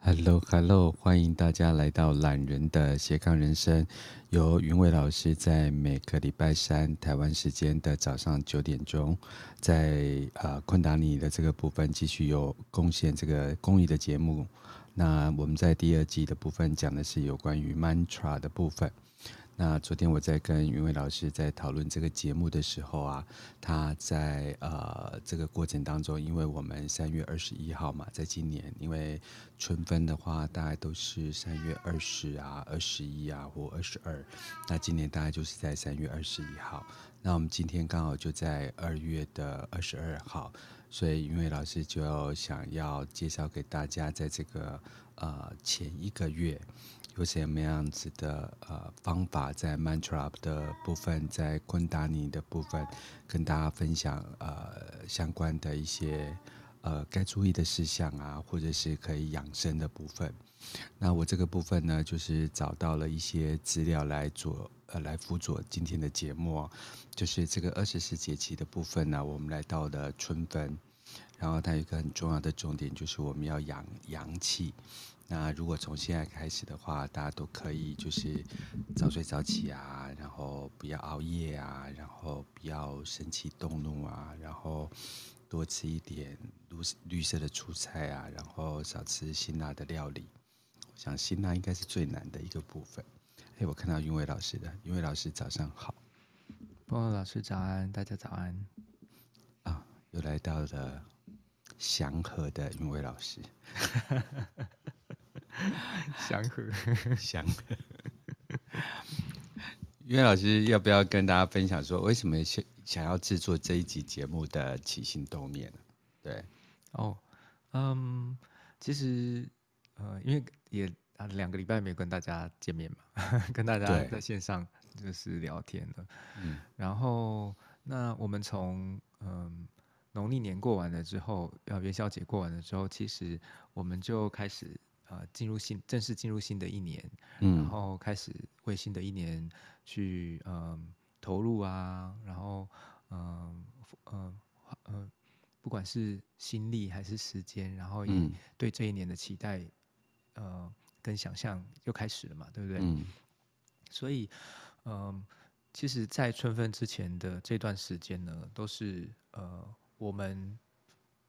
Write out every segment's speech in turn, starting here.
Hello，Hello，欢迎大家来到懒人的斜杠人生，由云伟老师在每个礼拜三台湾时间的早上九点钟，在呃昆达尼的这个部分继续有贡献这个公益的节目。那我们在第二季的部分讲的是有关于 mantra 的部分。那昨天我在跟云伟老师在讨论这个节目的时候啊，他在呃这个过程当中，因为我们三月二十一号嘛，在今年，因为春分的话，大概都是三月二十啊、二十一啊或二十二，那今年大概就是在三月二十一号。那我们今天刚好就在二月的二十二号，所以云伟老师就想要介绍给大家，在这个呃前一个月。有什么样子的呃方法，在 Mantra 的部分，在昆达尼的部分，跟大家分享呃相关的一些呃该注意的事项啊，或者是可以养生的部分。那我这个部分呢，就是找到了一些资料来做呃来辅佐今天的节目，就是这个二十四节气的部分呢，我们来到了春分，然后它有一个很重要的重点，就是我们要养阳气。那如果从现在开始的话，大家都可以就是早睡早起啊，然后不要熬夜啊，然后不要生气动怒啊，然后多吃一点绿绿色的蔬菜啊，然后少吃辛辣的料理。我想辛辣应该是最难的一个部分。哎，我看到云伟老师的，云伟老师早上好，波波老师早安，大家早安。啊，又来到了祥和的云伟老师。祥和，祥和。岳老师要不要跟大家分享说，为什么想想要制作这一集节目的起心动念？对，哦，嗯，其实，呃，因为也啊两个礼拜没有跟大家见面嘛，跟大家在线上就是聊天了。嗯，然后那我们从嗯农历年过完了之后，要元宵节过完了之后，其实我们就开始。呃，进入新正式进入新的一年，嗯，然后开始为新的一年去嗯、呃、投入啊，然后嗯嗯嗯，不管是心力还是时间，然后也对这一年的期待，呃，跟想象又开始了嘛，对不对？嗯，所以嗯、呃，其实，在春分之前的这段时间呢，都是呃，我们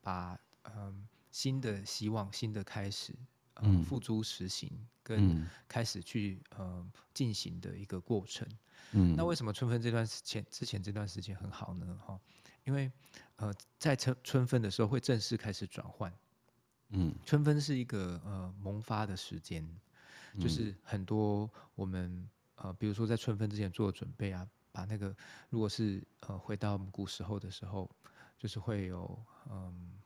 把嗯、呃、新的希望、新的开始。嗯，付诸实行跟开始去呃进行的一个过程。嗯，那为什么春分这段时前之前这段时间很好呢？哈，因为呃在春春分的时候会正式开始转换。嗯，春分是一个呃萌发的时间，就是很多我们呃比如说在春分之前做的准备啊，把那个如果是呃回到我们古时候的时候，就是会有嗯。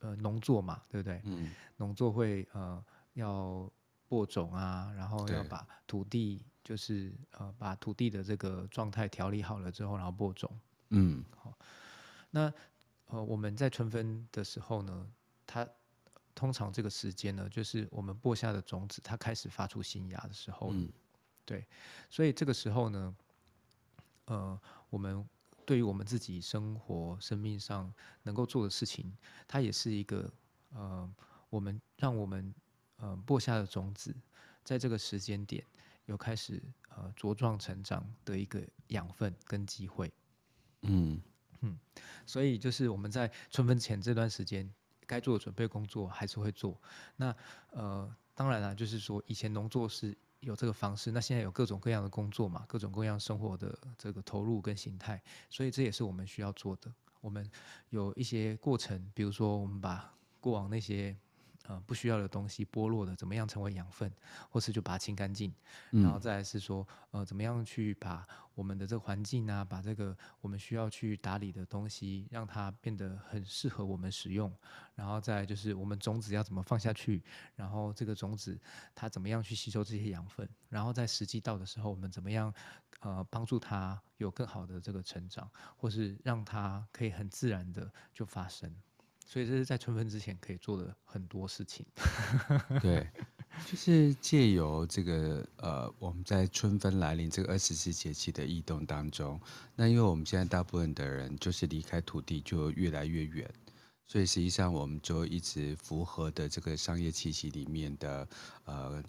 呃，农作嘛，对不对？嗯，农作会呃要播种啊，然后要把土地就是呃把土地的这个状态调理好了之后，然后播种。嗯，好。那呃我们在春分的时候呢，它通常这个时间呢，就是我们播下的种子它开始发出新芽的时候。嗯，对。所以这个时候呢，呃，我们。对于我们自己生活、生命上能够做的事情，它也是一个呃，我们让我们呃播下的种子，在这个时间点有开始呃茁壮成长的一个养分跟机会。嗯嗯，所以就是我们在春分前这段时间该做的准备工作还是会做。那呃，当然了，就是说以前农作是。有这个方式，那现在有各种各样的工作嘛，各种各样生活的这个投入跟形态，所以这也是我们需要做的。我们有一些过程，比如说我们把过往那些。呃，不需要的东西剥落的，怎么样成为养分，或是就把它清干净，嗯、然后再来是说，呃，怎么样去把我们的这个环境啊，把这个我们需要去打理的东西，让它变得很适合我们使用，然后再来就是我们种子要怎么放下去，然后这个种子它怎么样去吸收这些养分，然后在时机到的时候，我们怎么样呃帮助它有更好的这个成长，或是让它可以很自然的就发生。所以这是在春分之前可以做的很多事情。对，就是借由这个呃，我们在春分来临这个二十四节气的异动当中，那因为我们现在大部分的人就是离开土地就越来越远，所以实际上我们就一直符合的这个商业气息里面的呃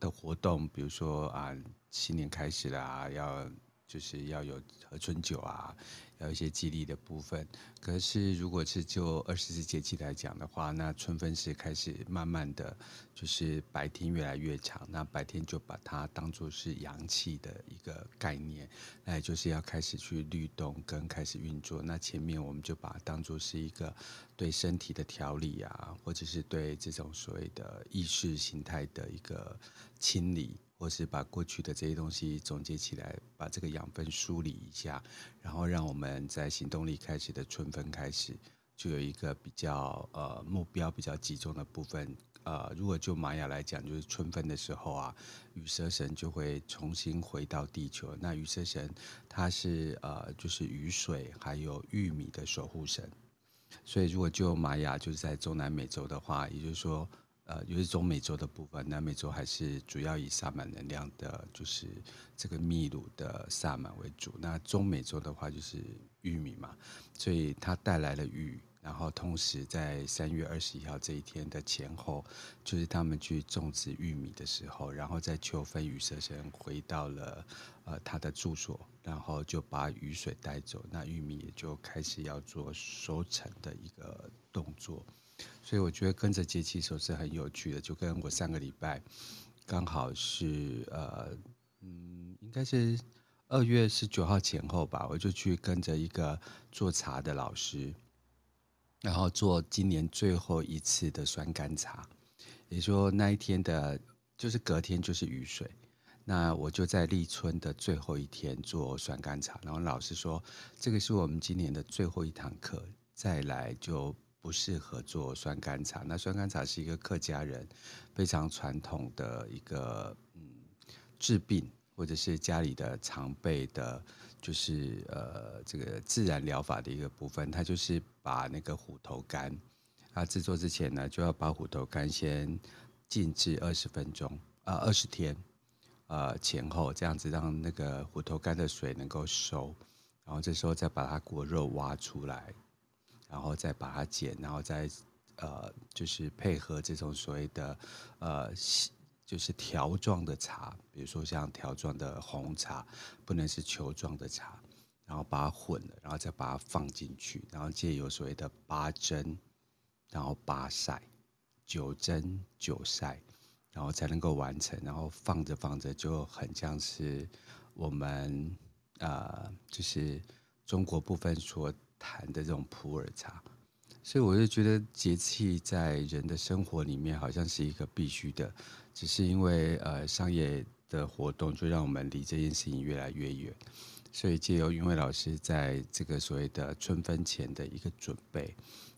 的活动，比如说啊，新年开始了啊，要就是要有喝春酒啊。有一些激励的部分，可是如果是就二十四节气来讲的话，那春分是开始慢慢的就是白天越来越长，那白天就把它当作是阳气的一个概念，那也就是要开始去律动跟开始运作。那前面我们就把它当作是一个对身体的调理啊，或者是对这种所谓的意识形态的一个清理。或是把过去的这些东西总结起来，把这个养分梳理一下，然后让我们在行动力开始的春分开始，就有一个比较呃目标比较集中的部分。呃，如果就玛雅来讲，就是春分的时候啊，羽蛇神就会重新回到地球。那羽蛇神它是呃就是雨水还有玉米的守护神，所以如果就玛雅就是在中南美洲的话，也就是说。呃，尤其是中美洲的部分，南美洲还是主要以萨满能量的，就是这个秘鲁的萨满为主。那中美洲的话，就是玉米嘛，所以它带来了雨，然后同时在三月二十一号这一天的前后，就是他们去种植玉米的时候，然后在秋分，雨蛇神回到了呃他的住所，然后就把雨水带走，那玉米也就开始要做收成的一个动作。所以我觉得跟着节气走是很有趣的，就跟我上个礼拜刚好是呃嗯，应该是二月十九号前后吧，我就去跟着一个做茶的老师，然后做今年最后一次的酸甘茶，也说那一天的，就是隔天就是雨水，那我就在立春的最后一天做酸甘茶，然后老师说这个是我们今年的最后一堂课，再来就。不适合做酸甘茶。那酸甘茶是一个客家人非常传统的一个嗯治病，或者是家里的常备的，就是呃这个自然疗法的一个部分。它就是把那个虎头柑，啊制作之前呢，就要把虎头柑先静置二十分钟啊，二十天呃前后这样子，让那个虎头柑的水能够收，然后这时候再把它果肉挖出来。然后再把它剪，然后再呃，就是配合这种所谓的呃，就是条状的茶，比如说像条状的红茶，不能是球状的茶，然后把它混了，然后再把它放进去，然后借由所谓的八蒸，然后八晒，九蒸九晒，然后才能够完成，然后放着放着就很像是我们呃，就是中国部分所。谈的这种普洱茶，所以我就觉得节气在人的生活里面好像是一个必须的，只是因为呃商业的活动就让我们离这件事情越来越远，所以借由云伟老师在这个所谓的春分前的一个准备，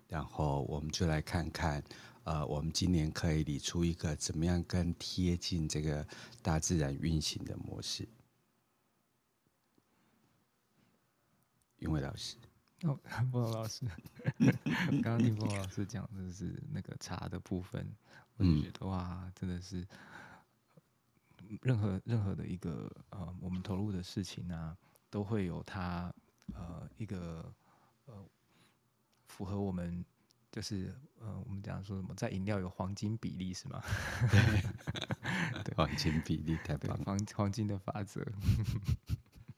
然后我们就来看看，呃，我们今年可以理出一个怎么样更贴近这个大自然运行的模式。云伟老师。哦，波老师，刚刚听波老师讲的是那个茶的部分，我就觉得哇，真的是任何任何的一个呃，我们投入的事情啊，都会有它呃一个呃符合我们就是呃我们讲说什么，在饮料有黄金比例是吗？对，对黄金比例太棒了，黄黄金的法则，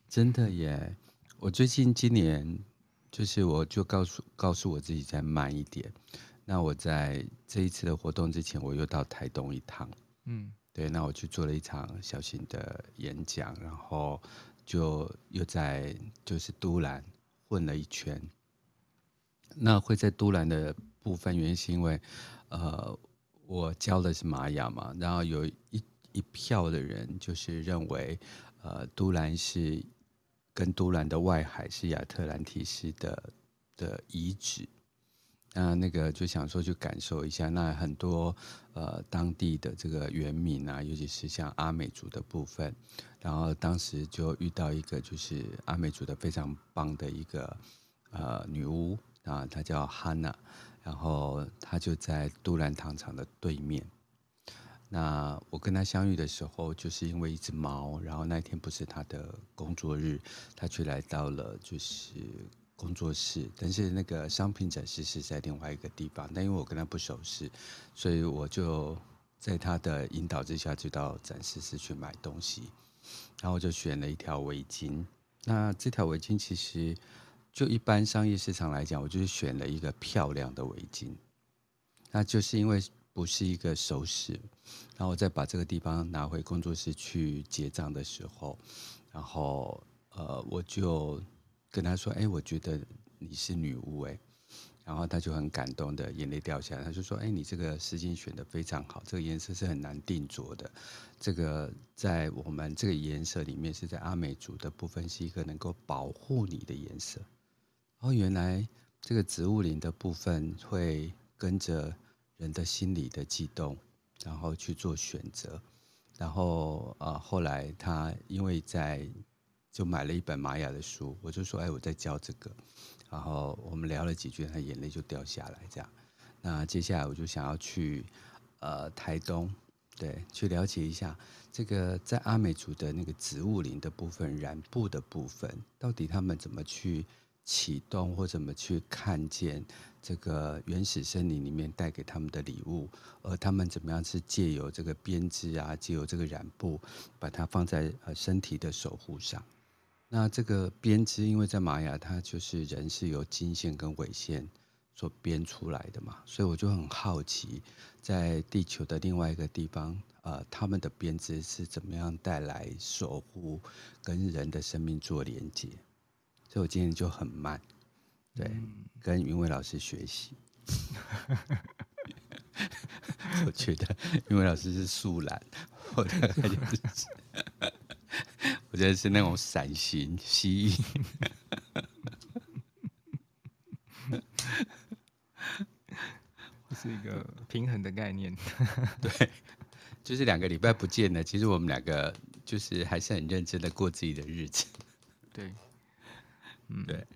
真的耶！我最近今年。就是我就告诉告诉我自己再慢一点。那我在这一次的活动之前，我又到台东一趟。嗯，对，那我去做了一场小型的演讲，然后就又在就是都兰混了一圈。那会在都兰的部分原因是因为，呃，我教的是玛雅嘛，然后有一一票的人就是认为，呃，都兰是。跟都兰的外海是亚特兰提斯的的遗址，那那个就想说去感受一下。那很多呃当地的这个原民啊，尤其是像阿美族的部分，然后当时就遇到一个就是阿美族的非常棒的一个呃女巫啊，她叫哈娜，然后她就在都兰糖厂的对面。那我跟他相遇的时候，就是因为一只猫，然后那天不是他的工作日，他却来到了就是工作室，但是那个商品展示是在另外一个地方。但因为我跟他不熟识，所以我就在他的引导之下，就到展示室去买东西。然后我就选了一条围巾。那这条围巾其实就一般商业市场来讲，我就是选了一个漂亮的围巾。那就是因为不是一个首饰，然后我再把这个地方拿回工作室去结账的时候，然后呃，我就。跟他说：“哎，我觉得你是女巫哎。”然后他就很感动的眼泪掉下来。他就说：“哎，你这个丝巾选的非常好，这个颜色是很难定着的。这个在我们这个颜色里面，是在阿美族的部分是一个能够保护你的颜色。哦，原来这个植物灵的部分会跟着人的心理的悸动，然后去做选择。然后呃，后来他因为在。”就买了一本玛雅的书，我就说：“哎，我在教这个。”然后我们聊了几句，他眼泪就掉下来。这样，那接下来我就想要去呃台东，对，去了解一下这个在阿美族的那个植物林的部分、染布的部分，到底他们怎么去启动，或怎么去看见这个原始森林里面带给他们的礼物，而他们怎么样是借由这个编织啊，借由这个染布，把它放在呃身体的守护上。那这个编织，因为在玛雅，它就是人是由经线跟纬线所编出来的嘛，所以我就很好奇，在地球的另外一个地方，呃，他们的编织是怎么样带来守护，跟人的生命做连接。所以我今天就很慢，对，嗯、跟云伟老师学习。我觉得云伟老师是素懒，我大概就是。我觉得是那种伞形蜥蜴，是一个平衡的概念。对，就是两个礼拜不见了，其实我们两个就是还是很认真的过自己的日子。对，嗯，对。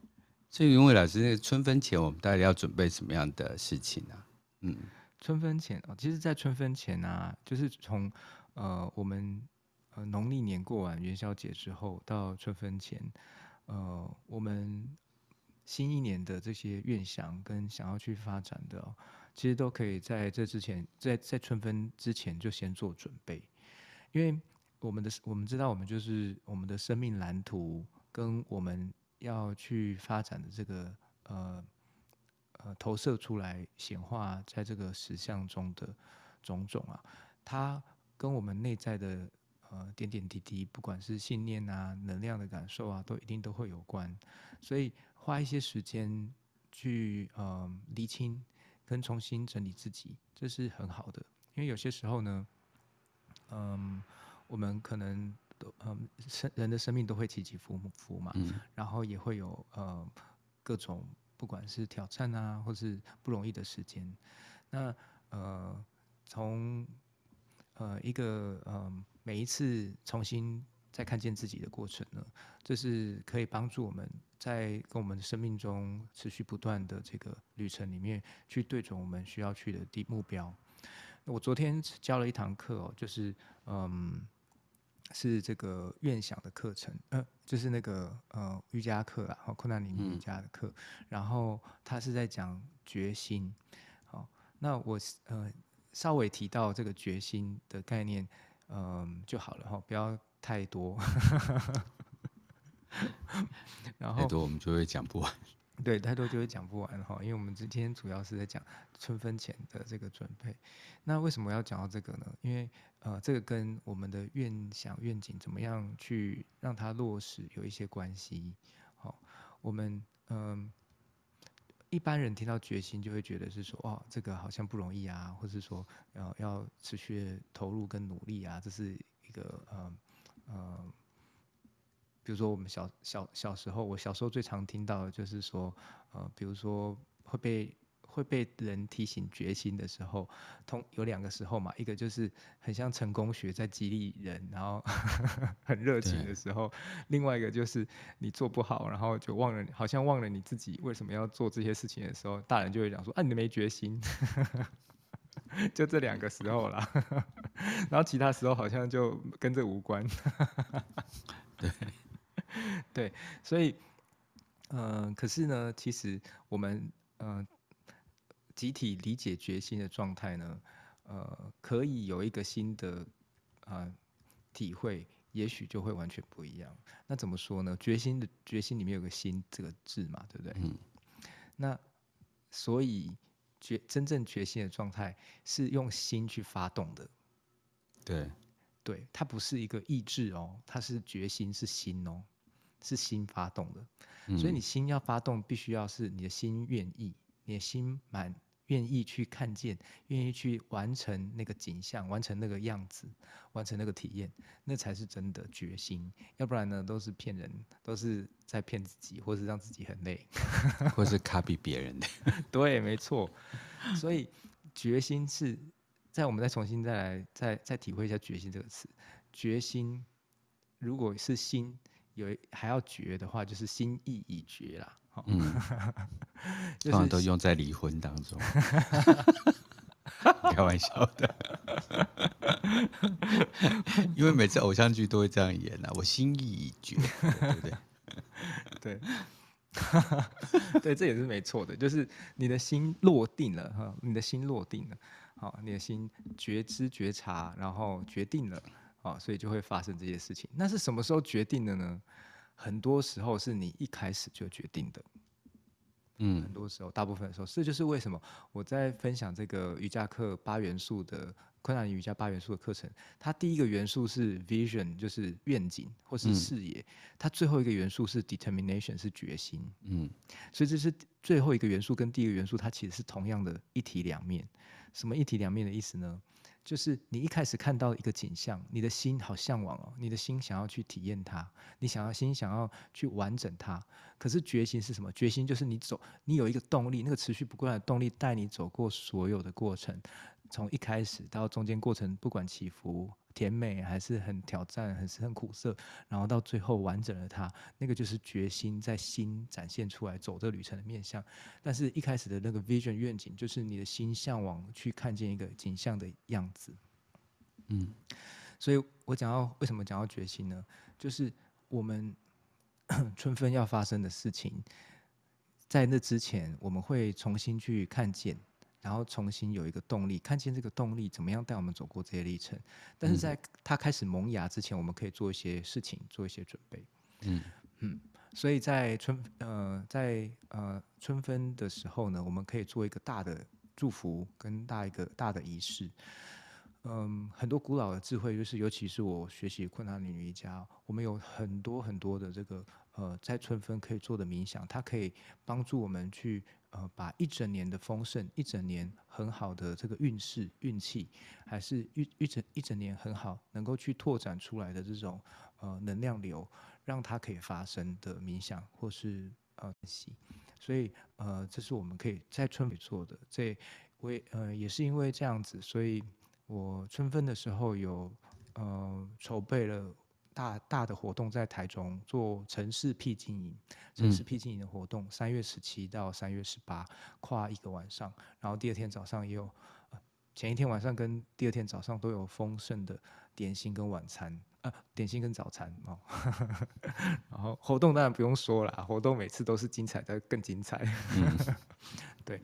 所以云伟老师，那个春分前我们到底要准备什么样的事情呢？嗯，春分前哦，其实，在春分前啊，就是从呃我们。呃，农历年过完元宵节之后，到春分前，呃，我们新一年的这些愿想跟想要去发展的，哦，其实都可以在这之前，在在春分之前就先做准备，因为我们的我们知道，我们就是我们的生命蓝图跟我们要去发展的这个呃呃投射出来显化在这个实相中的种种啊，它跟我们内在的。呃，点点滴滴，不管是信念啊、能量的感受啊，都一定都会有关。所以花一些时间去呃厘清跟重新整理自己，这是很好的。因为有些时候呢，嗯，我们可能都嗯生人的生命都会起起伏伏嘛，嗯，然后也会有呃各种不管是挑战啊，或是不容易的时间。那呃从呃一个嗯。呃每一次重新再看见自己的过程呢，这是可以帮助我们在跟我们的生命中持续不断的这个旅程里面，去对准我们需要去的地目标。我昨天教了一堂课哦，就是嗯，是这个愿想的课程，呃，就是那个呃瑜伽课啊，昆达里尼瑜伽的课，然后他是在讲决心。好，那我呃稍微提到这个决心的概念。嗯，就好了哈，不要太多。然后太多我们就会讲不完。对，太多就会讲不完哈，因为我们今天主要是在讲春分前的这个准备。那为什么要讲到这个呢？因为呃，这个跟我们的愿想愿景怎么样去让它落实有一些关系。好，我们嗯。一般人听到决心就会觉得是说，哦，这个好像不容易啊，或是说要要持续投入跟努力啊，这是一个呃呃，比如说我们小小小时候，我小时候最常听到的就是说，呃，比如说会被。会被人提醒决心的时候，通有两个时候嘛，一个就是很像成功学在激励人，然后 很热情的时候；另外一个就是你做不好，然后就忘了，好像忘了你自己为什么要做这些事情的时候，大人就会讲说：“啊，你没决心。”就这两个时候啦，然后其他时候好像就跟这无关。对，对，所以嗯、呃，可是呢，其实我们呃集体理解决心的状态呢，呃，可以有一个新的啊、呃、体会，也许就会完全不一样。那怎么说呢？决心的决心里面有个“心”这个字嘛，对不对？嗯。那所以决真正决心的状态是用心去发动的。对。对，它不是一个意志哦，它是决心，是心哦，是心发动的。嗯。所以你心要发动，必须要是你的心愿意，你的心满愿意去看见，愿意去完成那个景象，完成那个样子，完成那个体验，那才是真的决心。要不然呢，都是骗人，都是在骗自己，或是让自己很累，或是 copy 别人的。对，没错。所以决心是。在我们再重新再来再再体会一下“决心”这个词。决心，如果是心有还要决的话，就是心意已决啦。嗯，通常都用在离婚当中。开玩笑的，因为每次偶像剧都会这样演啊。我心意已决，对不对？对，对，这也是没错的，就是你的心落定了哈，你的心落定了。好，你的心觉知觉察，然后决定了，啊，所以就会发生这些事情。那是什么时候决定的呢？很多时候是你一开始就决定的。嗯，很多时候，大部分的时候，这就是为什么我在分享这个瑜伽课八元素的困难瑜伽八元素的课程。它第一个元素是 vision，就是愿景或是视野。嗯。它最后一个元素是 determination，是决心。嗯，所以这是最后一个元素跟第一个元素，它其实是同样的一体两面。什么一体两面的意思呢？就是你一开始看到一个景象，你的心好向往哦，你的心想要去体验它，你想要心想要去完整它。可是决心是什么？决心就是你走，你有一个动力，那个持续不断的动力带你走过所有的过程，从一开始到中间过程，不管起伏。甜美还是很挑战，还是很苦涩，然后到最后完整了它，那个就是决心在心展现出来走这旅程的面向。但是一开始的那个 vision 愿景，就是你的心向往去看见一个景象的样子。嗯，所以我讲到为什么讲到决心呢？就是我们 春分要发生的事情，在那之前，我们会重新去看见。然后重新有一个动力，看见这个动力怎么样带我们走过这些历程。但是在它开始萌芽之前，我们可以做一些事情，做一些准备。嗯嗯，所以在春呃在呃春分的时候呢，我们可以做一个大的祝福跟大一个大的仪式。嗯，很多古老的智慧，就是尤其是我学习困难女瑜伽，我们有很多很多的这个呃在春分可以做的冥想，它可以帮助我们去。呃，把一整年的丰盛，一整年很好的这个运势、运气，还是一一整一整年很好，能够去拓展出来的这种呃能量流，让它可以发生的冥想或是呃习，所以呃，这是我们可以在春里做的。这我也呃也是因为这样子，所以我春分的时候有呃筹备了。大大的活动在台中做城市僻静营，城市僻静营的活动，三月十七到三月十八，跨一个晚上，然后第二天早上也有，前一天晚上跟第二天早上都有丰盛的点心跟晚餐，啊，点心跟早餐哦，然后活动当然不用说了，活动每次都是精彩的更精彩，嗯、对，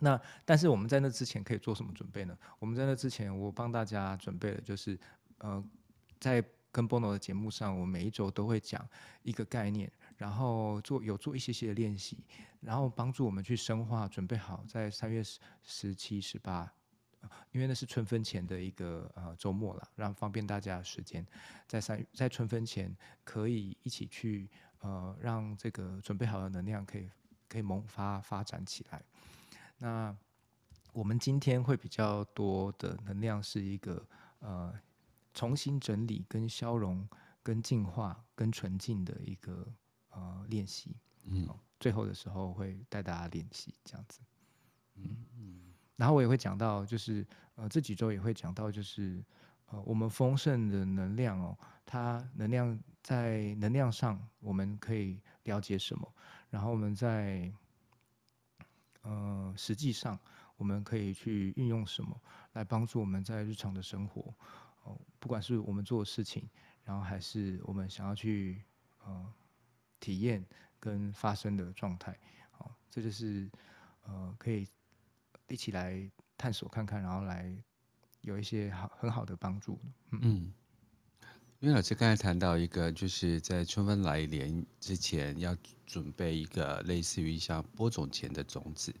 那但是我们在那之前可以做什么准备呢？我们在那之前，我帮大家准备了就是，呃。在跟 Bono 的节目上，我每一周都会讲一个概念，然后做有做一些些的练习，然后帮助我们去深化，准备好在三月十七、十八，因为那是春分前的一个呃周末了，让方便大家的时间，在三在春分前可以一起去呃让这个准备好的能量可以可以萌发发展起来。那我们今天会比较多的能量是一个呃。重新整理、跟消融、跟净化、跟纯净的一个呃练习，嗯，最后的时候会带大家练习这样子，嗯。嗯，然后我也会讲到，就是呃这几周也会讲到，就是呃我们丰盛的能量哦，它能量在能量上我们可以了解什么，然后我们在呃实际上我们可以去运用什么来帮助我们在日常的生活。哦，不管是我们做的事情，然后还是我们想要去呃体验跟发生的状态。好，这就是呃可以一起来探索看看，然后来有一些好很好的帮助。嗯。嗯因为老师刚才谈到一个，就是在春分来临之前要准备一个类似于像播种前的种子，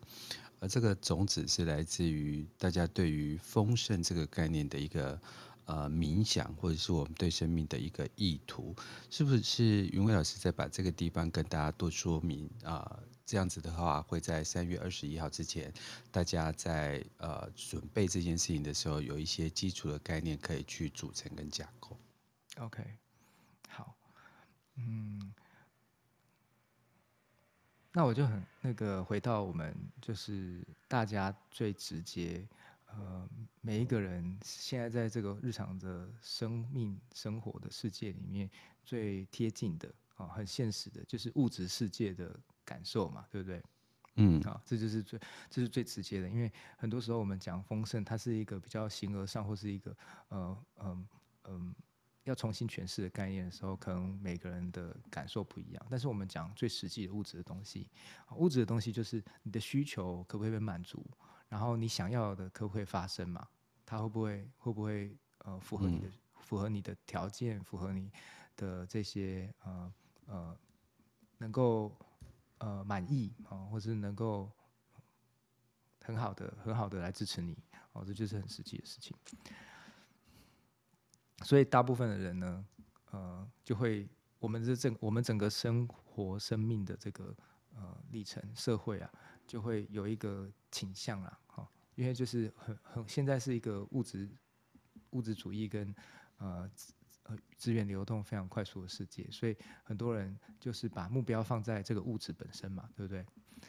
而这个种子是来自于大家对于丰盛这个概念的一个呃冥想，或者是我们对生命的一个意图，是不是云伟老师在把这个地方跟大家多说明啊？这样子的话，会在三月二十一号之前，大家在呃准备这件事情的时候，有一些基础的概念可以去组成跟架构。OK，好，嗯，那我就很那个回到我们就是大家最直接，呃，每一个人现在在这个日常的生命生活的世界里面最贴近的啊，很现实的，就是物质世界的感受嘛，对不对？嗯，啊，这就是最这是最直接的，因为很多时候我们讲丰盛，它是一个比较形而上或是一个呃嗯嗯。呃呃要重新诠释的概念的时候，可能每个人的感受不一样。但是我们讲最实际的物质的东西，物质的东西就是你的需求可不可以被满足，然后你想要的可不可以发生嘛？它会不会会不会呃符合你的、嗯、符合你的条件，符合你的这些呃呃能够呃满意啊、呃，或是能够很好的很好的来支持你哦，这就是很实际的事情。所以大部分的人呢，呃，就会我们这整我们整个生活生命的这个呃历程，社会啊，就会有一个倾向啦，哈，因为就是很很现在是一个物质物质主义跟呃呃资源流动非常快速的世界，所以很多人就是把目标放在这个物质本身嘛，对不对？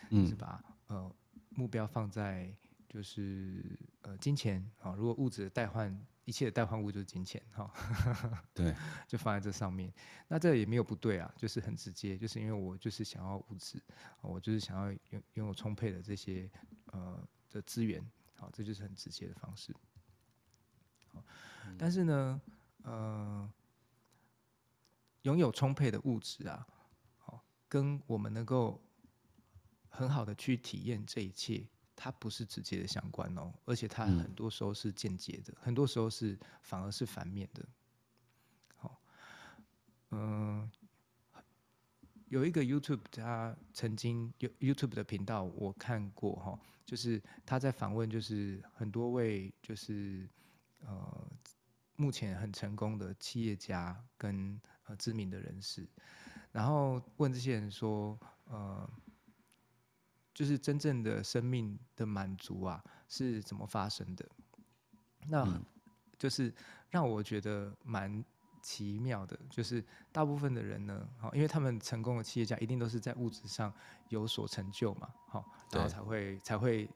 嗯，就是把呃目标放在就是呃金钱啊，如果物质的代换。一切的代换物就是金钱，哈，对，就放在这上面。那这也没有不对啊，就是很直接，就是因为我就是想要物质，我就是想要拥拥有充沛的这些呃的资源，好，这就是很直接的方式。但是呢，呃，拥有充沛的物质啊，好，跟我们能够很好的去体验这一切。它不是直接的相关哦，而且它很多时候是间接的，嗯、很多时候是反而是反面的。好，嗯，有一个 YouTube，他曾经有 YouTube 的频道，我看过哈，就是他在访问，就是很多位就是呃目前很成功的企业家跟呃知名的人士，然后问这些人说，呃。就是真正的生命的满足啊，是怎么发生的？那，就是让我觉得蛮奇妙的。就是大部分的人呢，好，因为他们成功的企业家一定都是在物质上有所成就嘛，好，然后才会才会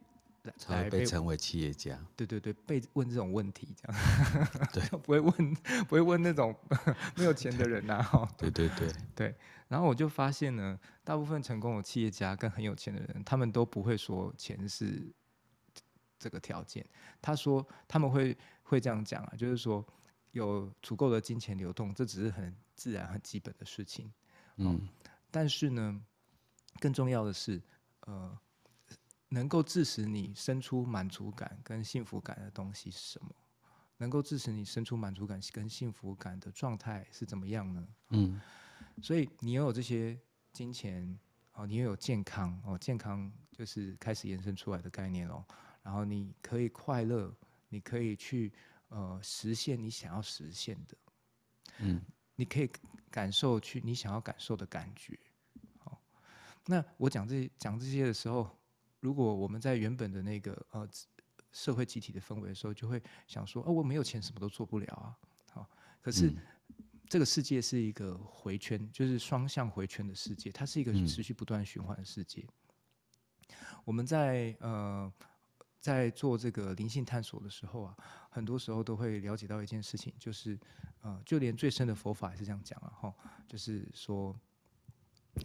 才会被称为企业家。对对对，被问这种问题这样，对，不会问不会问那种 没有钱的人呐，哈，对对对对。然后我就发现呢，大部分成功的企业家跟很有钱的人，他们都不会说钱是这个条件。他说他们会会这样讲啊，就是说有足够的金钱流动，这只是很自然、很基本的事情。嗯，但是呢，更重要的是，呃，能够致使你生出满足感跟幸福感的东西是什么？能够致使你生出满足感跟幸福感的状态是怎么样呢？嗯。所以你拥有这些金钱哦，你拥有健康哦，健康就是开始延伸出来的概念哦。然后你可以快乐，你可以去呃实现你想要实现的，嗯，你可以感受去你想要感受的感觉。好，那我讲这讲这些的时候，如果我们在原本的那个呃社会集体的氛围的时候，就会想说哦，我没有钱什么都做不了啊。好，可是。嗯这个世界是一个回圈，就是双向回圈的世界，它是一个持续不断循环的世界。嗯、我们在呃在做这个灵性探索的时候啊，很多时候都会了解到一件事情，就是呃，就连最深的佛法也是这样讲啊，哈，就是说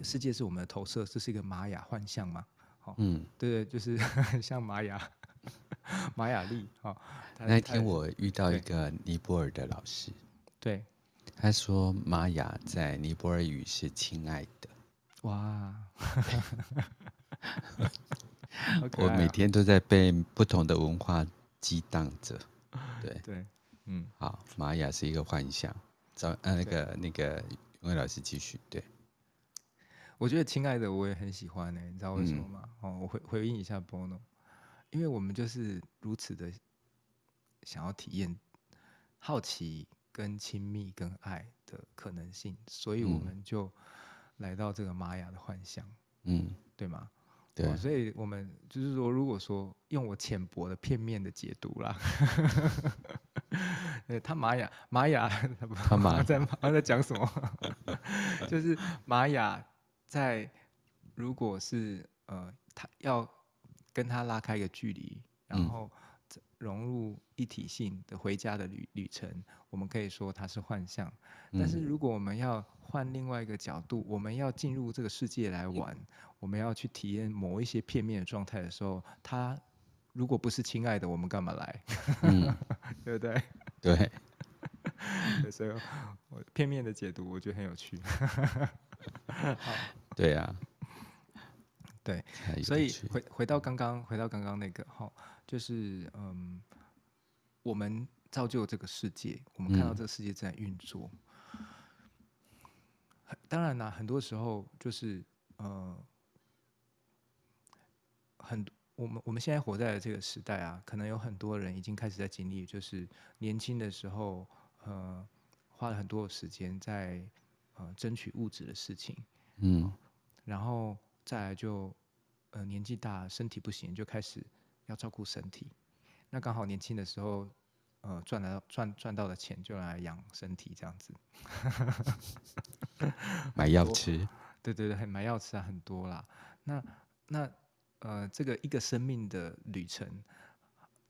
世界是我们的投射，这是一个玛雅幻象嘛，好，嗯，对对，就是 像玛雅玛雅历啊。那天我遇到一个尼泊尔的老师，对。他说：“玛雅在尼泊尔语是亲爱的。”哇！我每天都在被不同的文化激荡着。对 对，嗯，好，玛雅是一个幻象。找呃那个那个永伟老师继续。对，我觉得亲爱的我也很喜欢呢、欸，你知道为什么吗？嗯、哦，我回回应一下 Bono，因为我们就是如此的想要体验好奇跟亲密跟爱的可能性，所以我们就来到这个玛雅的幻象，嗯，对吗？对、哦，所以我们就是说，如果说用我浅薄的片面的解读啦，呃，他玛雅玛雅他玛在他在讲什么？就是玛雅在如果是呃，他要跟他拉开一个距离，然后融入一体性的回家的旅旅程，我们可以说它是幻象。但是如果我们要换另外一个角度，我们要进入这个世界来玩。我们要去体验某一些片面的状态的时候，他如果不是亲爱的，我们干嘛来？嗯、对不对？对。所以，我片面的解读，我觉得很有趣。好。对呀、啊。对。所以回回到刚刚，回到刚刚那个哈，就是嗯，我们造就这个世界，我们看到这个世界在运作。嗯、当然啦，很多时候就是呃。很，我们我们现在活在的这个时代啊，可能有很多人已经开始在经历，就是年轻的时候，呃，花了很多的时间在呃争取物质的事情，嗯，然后再来就呃年纪大，身体不行，就开始要照顾身体。那刚好年轻的时候，呃，赚了赚赚到的钱就来养身体，这样子，买药吃，对对对，买药吃啊，很多啦。那那。呃，这个一个生命的旅程，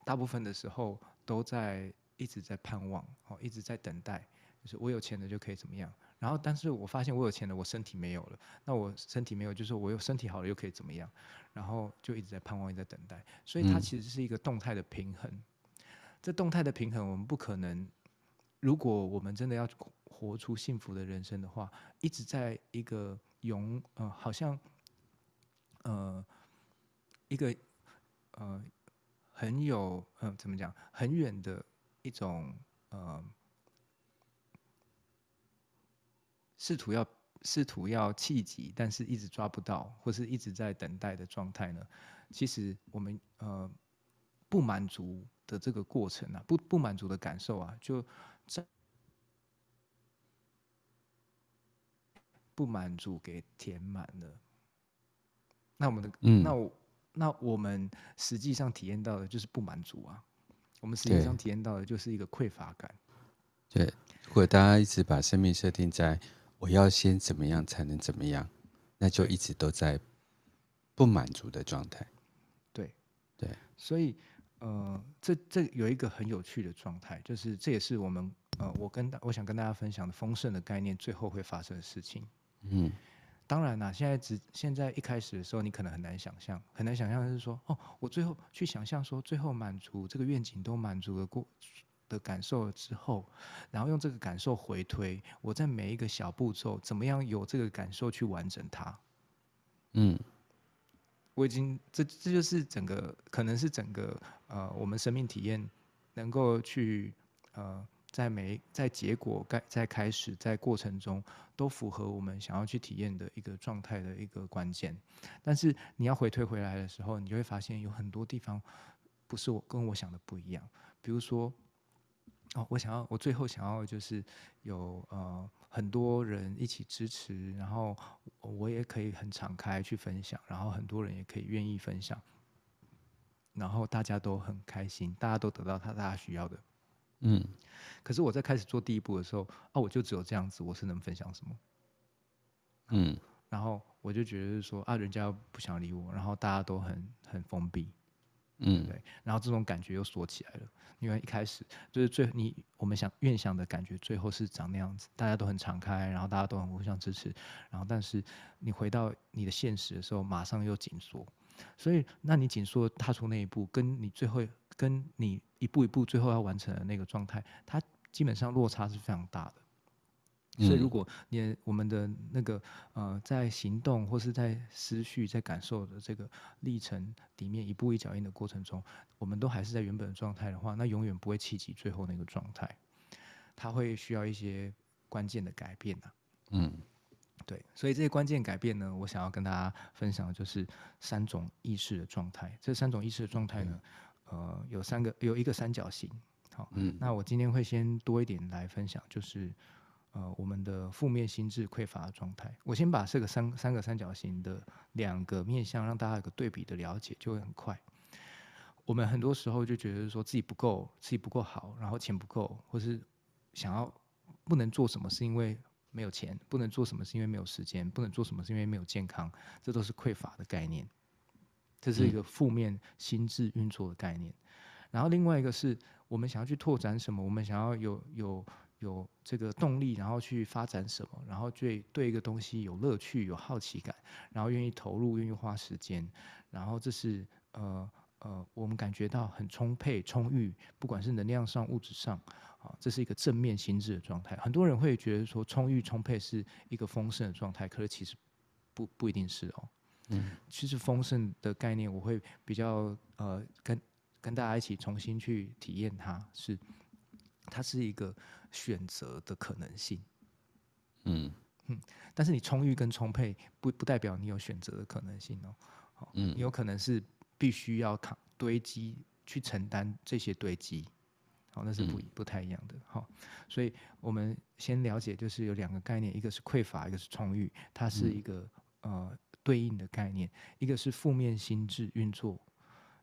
大部分的时候都在一直在盼望，哦，一直在等待，就是我有钱了就可以怎么样。然后，但是我发现我有钱了，我身体没有了。那我身体没有，就是我又身体好了又可以怎么样？然后就一直在盼望，一直在等待。所以它其实是一个动态的平衡。嗯、这动态的平衡，我们不可能，如果我们真的要活出幸福的人生的话，一直在一个永，呃，好像，呃。一个呃很有嗯、呃、怎么讲很远的一种呃试图要试图要气急，但是一直抓不到，或是一直在等待的状态呢？其实我们呃不满足的这个过程啊，不不满足的感受啊，就在不满足给填满了。那我们的嗯那我。那我们实际上体验到的就是不满足啊，我们实际上体验到的就是一个匮乏感。对，如果大家一直把生命设定在我要先怎么样才能怎么样，那就一直都在不满足的状态。对，对，所以呃，这这有一个很有趣的状态，就是这也是我们呃，我跟我想跟大家分享的丰盛的概念最后会发生的事情。嗯。当然啦，现在只现在一开始的时候，你可能很难想象，很难想象的是说，哦，我最后去想象说，最后满足这个愿景都满足了过的感受了之后，然后用这个感受回推，我在每一个小步骤怎么样有这个感受去完整它。嗯，我已经这这就是整个可能是整个呃我们生命体验能够去呃。在每在结果该在开始在过程中都符合我们想要去体验的一个状态的一个关键，但是你要回推回来的时候，你就会发现有很多地方不是我跟我想的不一样。比如说，哦，我想要我最后想要就是有呃很多人一起支持，然后我也可以很敞开去分享，然后很多人也可以愿意分享，然后大家都很开心，大家都得到他大家需要的。嗯，可是我在开始做第一步的时候，啊，我就只有这样子，我是能分享什么？嗯，然后我就觉得是说啊，人家不想理我，然后大家都很很封闭，嗯，对，然后这种感觉又锁起来了，因为一开始就是最你我们想愿想的感觉，最后是长那样子，大家都很敞开，然后大家都很互相支持，然后但是你回到你的现实的时候，马上又紧缩，所以那你紧缩踏出那一步，跟你最后跟你。一步一步，最后要完成的那个状态，它基本上落差是非常大的。所以如果你我们的那个呃在行动或是在思绪在感受的这个历程里面一步一脚印的过程中，我们都还是在原本的状态的话，那永远不会企及最后那个状态，它会需要一些关键的改变呐、啊。嗯，对，所以这些关键改变呢，我想要跟大家分享的就是三种意识的状态。这三种意识的状态呢，呃，有三个，有一个三角形。好，嗯，那我今天会先多一点来分享，就是。呃，我们的负面心智匮乏的状态，我先把这个三三个三角形的两个面向，让大家有个对比的了解，就会很快。我们很多时候就觉得说自己不够，自己不够好，然后钱不够，或是想要不能做什么是因为没有钱，不能做什么是因为没有时间，不能做什么是因为没有健康，这都是匮乏的概念。这是一个负面心智运作的概念。嗯。然后另外一个是我们想要去拓展什么，我们想要有有。有这个动力，然后去发展什么，然后对对一个东西有乐趣、有好奇感，然后愿意投入、愿意花时间，然后这是呃呃，我们感觉到很充沛、充裕，不管是能量上、物质上，啊，这是一个正面心智的状态。很多人会觉得说充裕、充沛是一个丰盛的状态，可是其实不不一定是哦。嗯，其实丰盛的概念，我会比较呃跟跟大家一起重新去体验它，是它是一个。选择的可能性，嗯。嗯，但是你充裕跟充沛不不代表你有选择的可能性哦，好，嗯，你有可能是必须要扛堆积去承担这些堆积，好，那是不不太一样的，好，所以我们先了解，就是有两个概念，一个是匮乏，一个是充裕，它是一个呃对应的概念，一个是负面心智运作，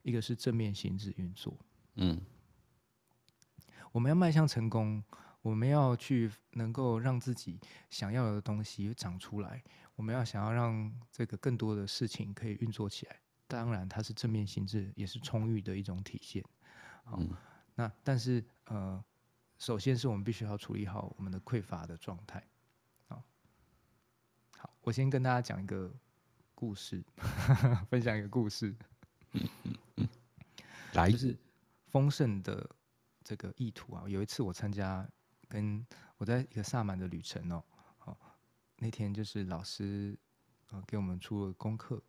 一个是正面心智运作，嗯，我们要迈向成功。我们要去能够让自己想要的东西长出来，我们要想要让这个更多的事情可以运作起来。当然，它是正面心智，也是充裕的一种体现。好，嗯、那但是呃，首先是我们必须要处理好我们的匮乏的状态。好，好，我先跟大家讲一个故事，分享一个故事。来，就是丰盛的这个意图啊。有一次我参加。跟我在一个萨满的旅程哦，好，那天就是老师啊给我们出了功课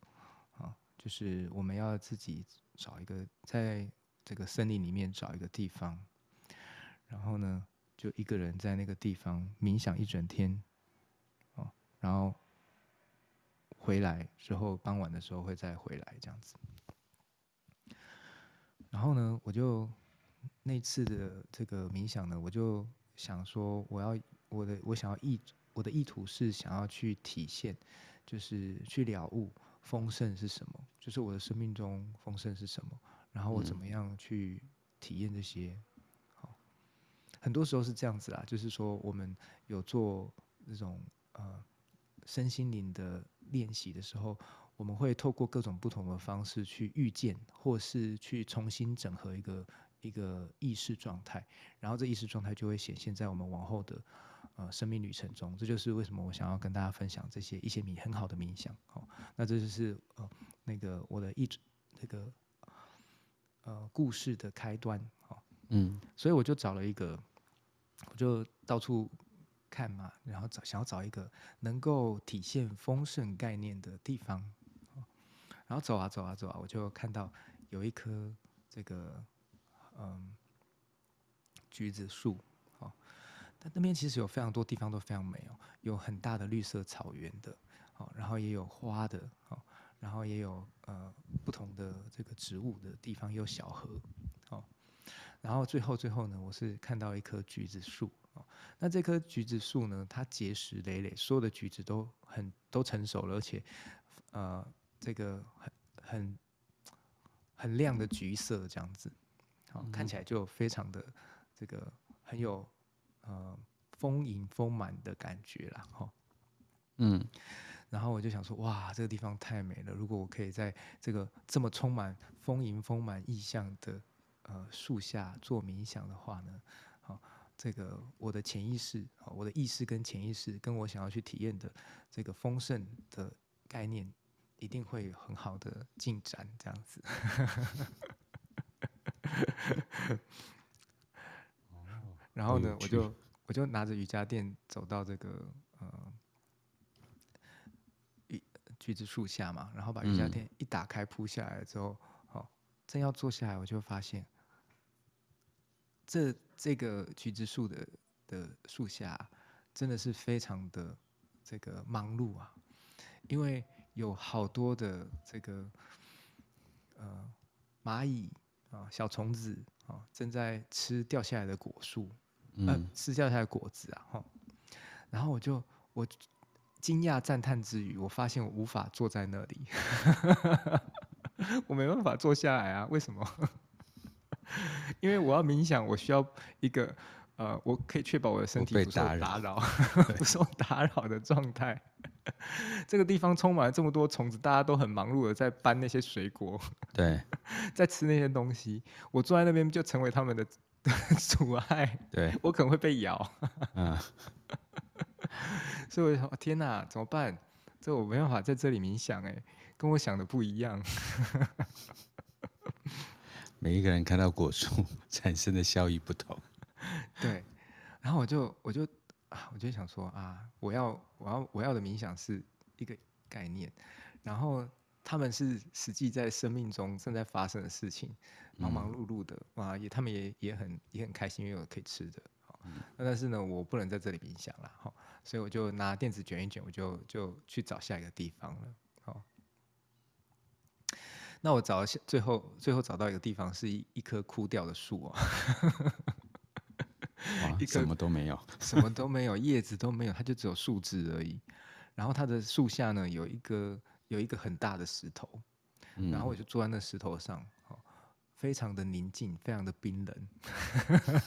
啊，就是我们要自己找一个在这个森林里面找一个地方，然后呢就一个人在那个地方冥想一整天，哦，然后回来之后傍晚的时候会再回来这样子，然后呢我就那次的这个冥想呢我就。想说，我要我的我想要意我的意图是想要去体现，就是去了悟丰盛是什么，就是我的生命中丰盛是什么，然后我怎么样去体验这些。好，很多时候是这样子啦，就是说我们有做这种呃身心灵的练习的时候，我们会透过各种不同的方式去遇见，或是去重新整合一个。一个意识状态，然后这意识状态就会显现在我们往后的呃生命旅程中。这就是为什么我想要跟大家分享这些一些冥很好的冥想。好，那这就是呃那个我的一这个呃故事的开端。好，嗯，所以我就找了一个，我就到处看嘛，然后找想要找一个能够体现丰盛概念的地方。然后走啊走啊走啊，我就看到有一棵这个。嗯，橘子树，哦，但那边其实有非常多地方都非常美哦，有很大的绿色草原的，哦，然后也有花的，哦，然后也有呃不同的这个植物的地方，有小河，哦，然后最后最后呢，我是看到一棵橘子树，哦，那这棵橘子树呢，它结实累累，所有的橘子都很都成熟了，而且呃这个很很很亮的橘色这样子。好，看起来就非常的这个很有呃丰盈丰满的感觉啦。哈。嗯，然后我就想说，哇，这个地方太美了！如果我可以在这个这么充满丰盈丰满意象的呃树下做冥想的话呢，好，这个我的潜意识，我的意识跟潜意识跟我想要去体验的这个丰盛的概念，一定会很好的进展，这样子。然后呢，我就我我就拿着瑜伽垫走到这个呃橘橘子树下嘛，然后把瑜伽垫一打开铺下来之后，好、嗯，正要坐下来，我就发现这这个橘子树的的树下真的是非常的这个忙碌啊，因为有好多的这个呃蚂蚁啊、小虫子啊正在吃掉下来的果树。呃，吃掉下来果子啊，哈，然后我就我惊讶赞叹之余，我发现我无法坐在那里，我没办法坐下来啊，为什么？因为我要冥想，我需要一个呃，我可以确保我的身体不受打扰，不受打扰的状态。这个地方充满了这么多虫子，大家都很忙碌的在搬那些水果，对，在吃那些东西，我坐在那边就成为他们的。阻碍，对，我可能会被咬。嗯，所以我就说，天哪，怎么办？这我没办法在这里冥想，哎，跟我想的不一样。每一个人看到果树产生的效益不同。对，然后我就我就啊，我就想说啊，我要我要我要的冥想是一个概念，然后。他们是实际在生命中正在发生的事情，忙忙碌碌的，哇，也他们也也很也很开心，因为有可以吃的，那、但是呢，我不能在这里冥想了，哈，所以我就拿电子卷一卷，我就就去找下一个地方了，好。那我找最后最后找到一个地方是一一棵枯掉的树啊，什么都没有，什么都没有，叶子都没有，它就只有树枝而已。然后它的树下呢有一个。有一个很大的石头，然后我就坐在那石头上，非常的宁静，非常的冰冷，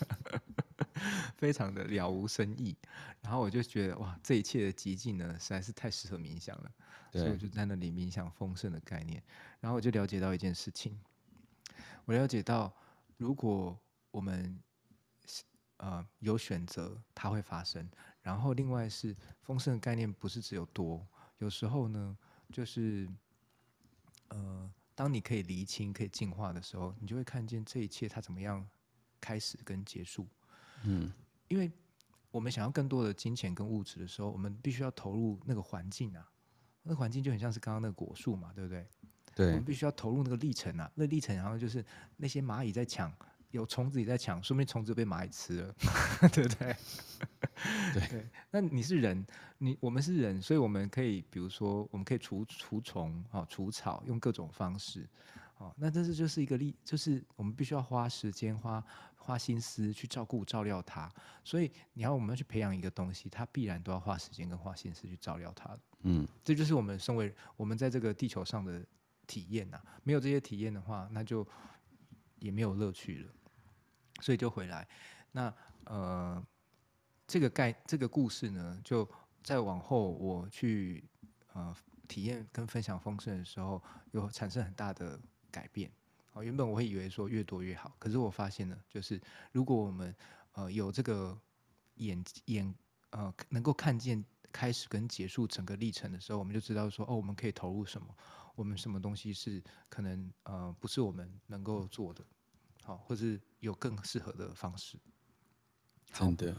非常的了无生意。然后我就觉得哇，这一切的寂静呢，实在是太适合冥想了。所以我就在那里冥想丰盛的概念。然后我就了解到一件事情，我了解到，如果我们呃有选择，它会发生。然后另外是丰盛的概念，不是只有多，有时候呢。就是，呃，当你可以厘清、可以进化的时候，你就会看见这一切它怎么样开始跟结束。嗯，因为我们想要更多的金钱跟物质的时候，我们必须要投入那个环境啊，那环境就很像是刚刚那个果树嘛，对不对？对，我们必须要投入那个历程啊，那历程然后就是那些蚂蚁在抢。有虫子也在抢，说明虫子被蚂蚁吃了，对不对？对对。那你是人，你我们是人，所以我们可以，比如说，我们可以除除虫啊，除草，用各种方式。哦，那这是就是一个例，就是我们必须要花时间、花花心思去照顾、照料它。所以你要我们要去培养一个东西，它必然都要花时间跟花心思去照料它。嗯，这就是我们身为我们在这个地球上的体验呐。没有这些体验的话，那就也没有乐趣了。所以就回来，那呃，这个概这个故事呢，就再往后我去呃体验跟分享丰盛的时候，有产生很大的改变。哦，原本我会以为说越多越好，可是我发现呢，就是如果我们呃有这个眼眼呃能够看见开始跟结束整个历程的时候，我们就知道说哦，我们可以投入什么，我们什么东西是可能呃不是我们能够做的。好，或是有更适合的方式。真的，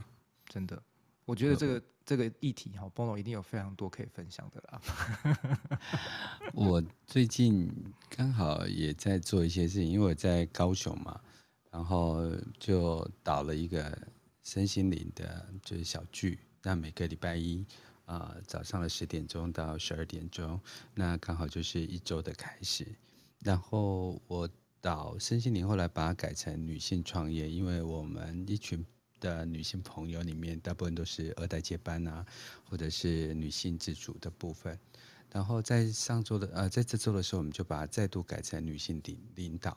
真的，我觉得这个这个议题哈，Bono 一定有非常多可以分享的啦。我最近刚好也在做一些事情，因为我在高雄嘛，然后就导了一个身心灵的，就是小聚。那每个礼拜一啊、呃，早上的十点钟到十二点钟，那刚好就是一周的开始。然后我。到身心灵，后来把它改成女性创业，因为我们一群的女性朋友里面，大部分都是二代接班啊，或者是女性自主的部分。然后在上周的呃，在这周的时候，我们就把它再度改成女性领领导。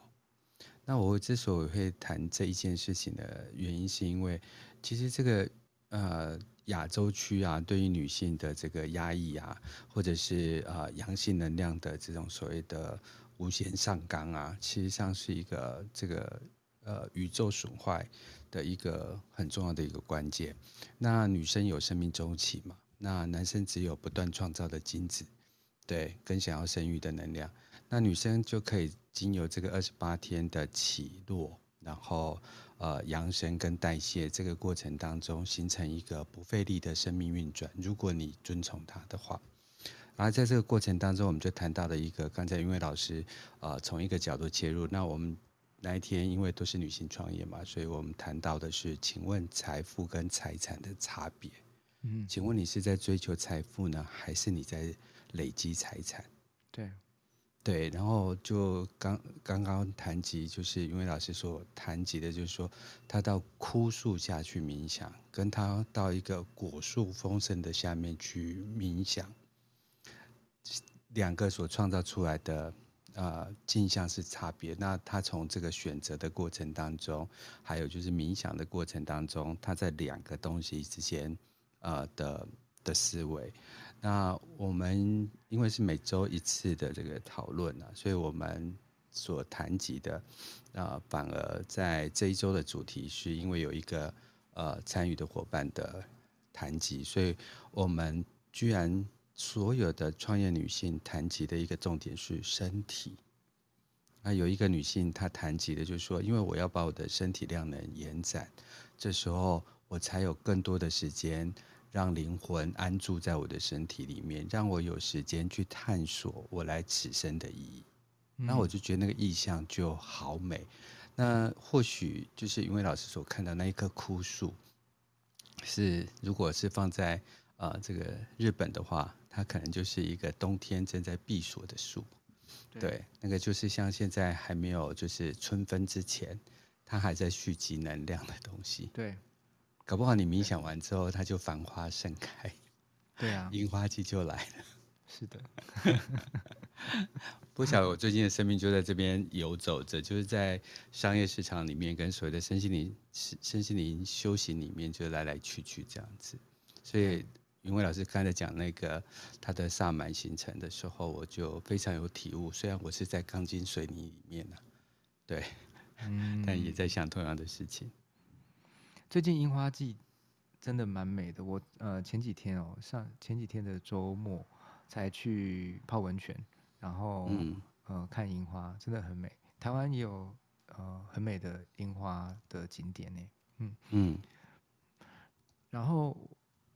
那我之所以会谈这一件事情的原因，是因为其实这个呃亚洲区啊，对于女性的这个压抑啊，或者是呃阳性能量的这种所谓的。无限上纲啊，其实上是一个这个呃宇宙损坏的一个很重要的一个关键。那女生有生命周期嘛？那男生只有不断创造的精子，对，跟想要生育的能量。那女生就可以经由这个二十八天的起落，然后呃扬升跟代谢这个过程当中形成一个不费力的生命运转。如果你遵从它的话，然后在这个过程当中，我们就谈到了一个刚才云伟老师呃从一个角度切入，那我们。那一天，因为都是女性创业嘛，所以我们谈到的是，请问财富跟财产的差别。嗯，请问你是在追求财富呢，还是你在累积财产？对，对。然后就刚刚刚谈及，就是因为老师说谈及的，就是说他到枯树下去冥想，跟他到一个果树丰盛的下面去冥想，两个所创造出来的。呃，镜像是差别。那他从这个选择的过程当中，还有就是冥想的过程当中，他在两个东西之间，呃的的思维。那我们因为是每周一次的这个讨论啊，所以我们所谈及的，呃，反而在这一周的主题是因为有一个呃参与的伙伴的谈及，所以我们居然。所有的创业女性谈及的一个重点是身体。那有一个女性她谈及的就是说，因为我要把我的身体量能延展，这时候我才有更多的时间让灵魂安住在我的身体里面，让我有时间去探索我来此生的意义。那我就觉得那个意象就好美。那或许就是因为老师所看到那一棵枯树，是如果是放在呃这个日本的话。它可能就是一个冬天正在闭锁的树，对，对，那个就是像现在还没有就是春分之前，它还在蓄积能量的东西。对，搞不好你冥想完之后，它就繁花盛开。对啊，樱花季就来了。是的。不晓得我最近的生命就在这边游走着，就是在商业市场里面，跟所谓的身心灵、身心灵修行里面，就来来去去这样子，所以。云伟老师刚才讲那个他的萨满行程的时候，我就非常有体悟。虽然我是在钢筋水泥里面呢，对，嗯，但也在想同样的事情。最近樱花季真的蛮美的。我呃前几天哦，上前几天的周末才去泡温泉，然后嗯呃看樱花，真的很美。台湾也有呃很美的樱花的景点呢，嗯嗯，然后。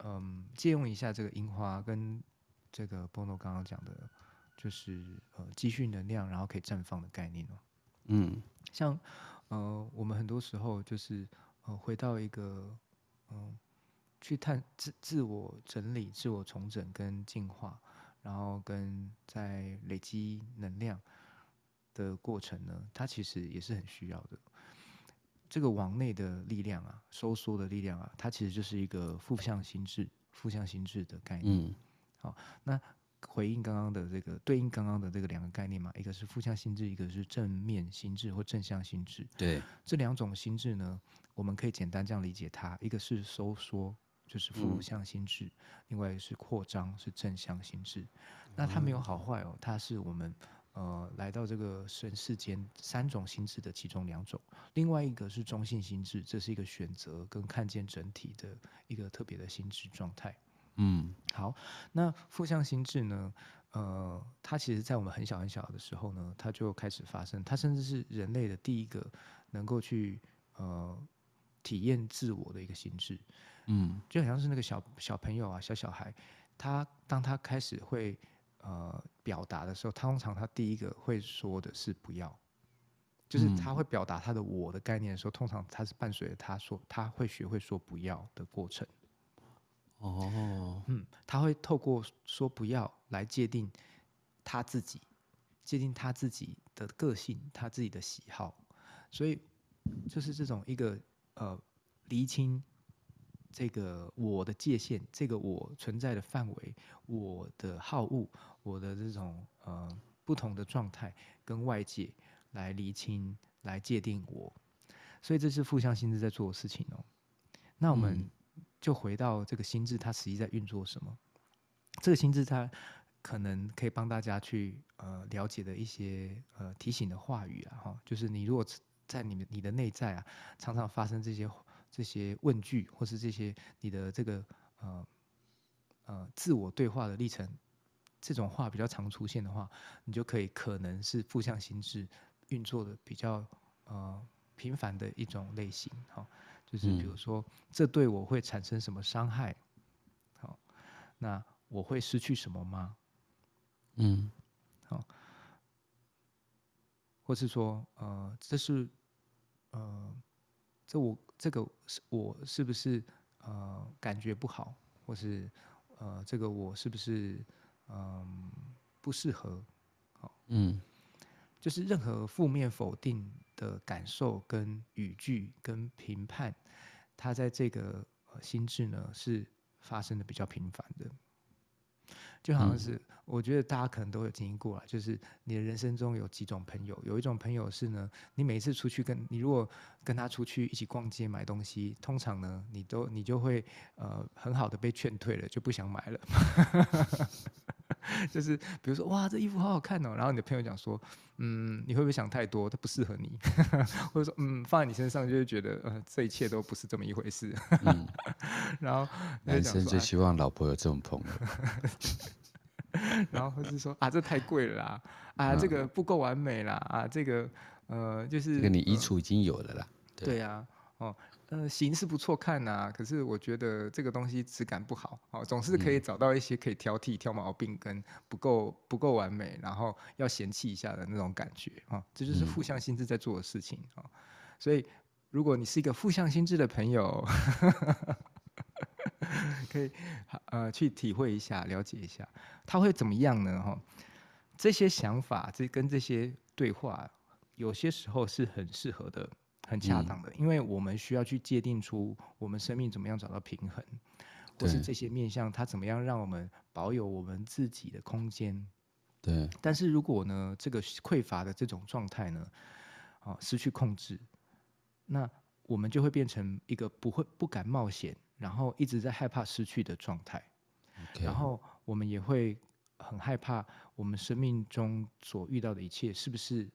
嗯，借用一下这个樱花跟这个波诺刚刚讲的，就是呃积蓄能量，然后可以绽放的概念哦。嗯，像呃我们很多时候就是呃回到一个嗯、呃、去探自自我整理、自我重整跟进化，然后跟在累积能量的过程呢，它其实也是很需要的。这个往内的力量啊，收缩的力量啊，它其实就是一个负向心智、负向心智的概念。嗯，好，那回应刚刚的这个，对应刚刚的这个两个概念嘛，一个是负向心智，一个是正面心智或正向心智。对，这两种心智呢，我们可以简单这样理解它：一个是收缩，就是负向心智；嗯、另外一个是扩张，是正向心智。那它没有好坏哦，它是我们。呃，来到这个人世间，三种心智的其中两种，另外一个是中性心智，这是一个选择跟看见整体的一个特别的心智状态。嗯，好，那负向心智呢？呃，它其实在我们很小很小的时候呢，它就开始发生，它甚至是人类的第一个能够去呃体验自我的一个心智。嗯，就好像是那个小小朋友啊，小小孩，他当他开始会。呃，表达的时候，他通常他第一个会说的是不要，就是他会表达他的我的概念的时候，通常他是伴随着他说他会学会说不要的过程。哦，嗯，他会透过说不要来界定他自己，界定他自己的个性，他自己的喜好，所以就是这种一个呃厘清。这个我的界限，这个我存在的范围，我的好恶，我的这种呃不同的状态跟外界来厘清、来界定我，所以这是负向心智在做的事情哦。那我们就回到这个心智，它实际在运作什么？嗯、这个心智它可能可以帮大家去呃了解的一些呃提醒的话语啊，哈，就是你如果在你们你的内在啊，常常发生这些。这些问句，或是这些你的这个呃呃自我对话的历程，这种话比较常出现的话，你就可以可能是负向心智运作的比较呃频繁的一种类型，好，就是比如说，这对我会产生什么伤害？好，那我会失去什么吗？嗯，好，或是说，呃，这是，呃，这我这个是我是不是呃感觉不好，或是呃这个我是不是嗯、呃、不适合？好，嗯。就是任何负面否定的感受、跟语句、跟评判，它在这个心智呢是发生的比较频繁的。就好像是，我觉得大家可能都有经历过了，就是你的人生中有几种朋友，有一种朋友是呢，你每次出去跟你如果跟他出去一起逛街买东西，通常呢，你都你就会呃很好的被劝退了，就不想买了。就是比如说，哇，这衣服好好看哦。然后你的朋友讲说，嗯，你会不会想太多？它不适合你，或者说，嗯，放在你身上就会觉得，呃，这一切都不是这么一回事。嗯、然后男生最希望老婆有这种朋友。然后或是说，啊，这太贵了啦，啊，这个不够完美啦，啊，这个，呃，就是这个你衣橱已经有了啦。对，对啊，哦。呃，形式不错看呐、啊，可是我觉得这个东西质感不好，哦，总是可以找到一些可以挑剔、挑毛病跟不够不够完美，然后要嫌弃一下的那种感觉啊、哦，这就是负向心智在做的事情啊、哦。所以，如果你是一个负向心智的朋友，可以呃去体会一下、了解一下，他会怎么样呢？哈、哦，这些想法、这跟这些对话，有些时候是很适合的。很恰当的，因为我们需要去界定出我们生命怎么样找到平衡，或是这些面向它怎么样让我们保有我们自己的空间。对。但是如果呢，这个匮乏的这种状态呢，啊，失去控制，那我们就会变成一个不会不敢冒险，然后一直在害怕失去的状态。然后我们也会很害怕我们生命中所遇到的一切是不是。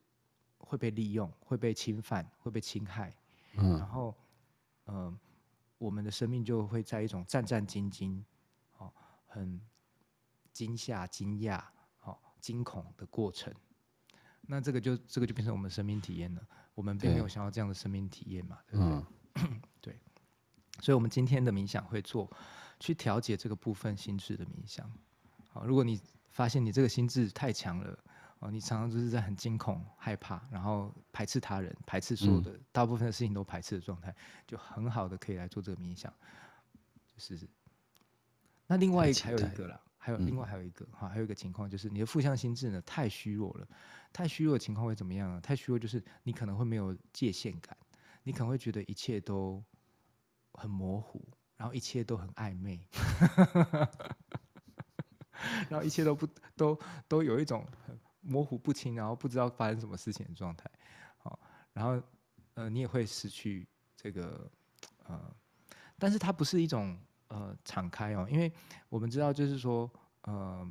会被利用，会被侵犯，会被侵害，嗯，然后，嗯、呃，我们的生命就会在一种战战兢兢，哦，很惊吓、惊讶、哦，惊恐的过程。那这个就这个就变成我们生命体验了。我们并没有想要这样的生命体验嘛，对，对不对？嗯、对。所以，我们今天的冥想会做去调节这个部分心智的冥想。好，如果你发现你这个心智太强了。哦，你常常就是在很惊恐、害怕，然后排斥他人、排斥所有的、嗯、大部分的事情都排斥的状态，就很好的可以来做这个冥想。就是，那另外还有一个啦，还有另外还有一个哈、嗯，还有一个情况就是你的负向心智呢太虚弱了，太虚弱的情况会怎么样呢？太虚弱就是你可能会没有界限感，你可能会觉得一切都很模糊，然后一切都很暧昧，然后一切都不都都有一种很。模糊不清，然后不知道发生什么事情的状态，好，然后呃，你也会失去这个呃，但是它不是一种呃敞开哦，因为我们知道就是说呃，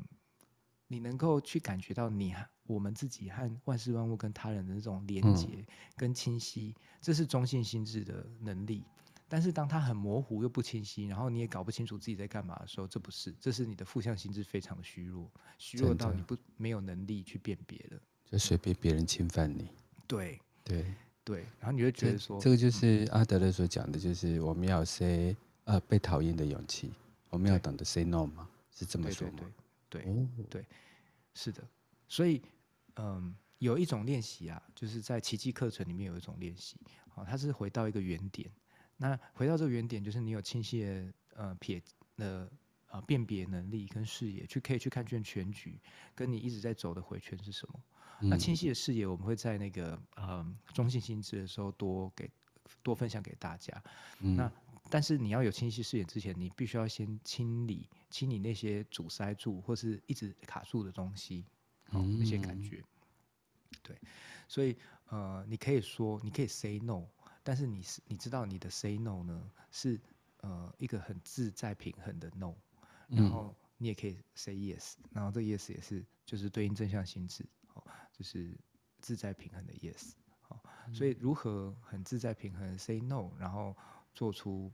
你能够去感觉到你我们自己和万事万物跟他人的这种连接跟清晰，嗯，这是中性心智的能力。但是当它很模糊又不清晰，然后你也搞不清楚自己在干嘛的时候，这不是，这是你的负向心智非常的虚弱，虚弱到你不没有能力去辨别了，就随便别人侵犯你。对对对，然后你会觉得说，这个就是阿德勒所讲的，就是我们要 say 呃被讨厌的勇气，我们要懂得 say no 吗？是这么说吗？对对对，对，对，是的。所以嗯，有一种练习啊，就是在奇迹课程里面有一种练习，好，它是回到一个原点。那回到这个原点，就是你有清晰的呃撇的呃辨别能力跟视野，去可以去看见全局，跟你一直在走的回圈是什么？嗯、那清晰的视野，我们会在那个呃中性心智的时候多给多分享给大家。嗯、那但是你要有清晰视野之前，你必须要先清理清理那些阻塞住或是一直卡住的东西，哦、嗯，那些感觉。对，所以呃，你可以说，你可以 say no。但是你是你知道你的 say no 呢是呃一个很自在平衡的 no，然后你也可以 say yes，然后这 yes 也是就是对应正向心智，哦，就是自在平衡的 yes，好，所以如何很自在平衡 say no，然后做出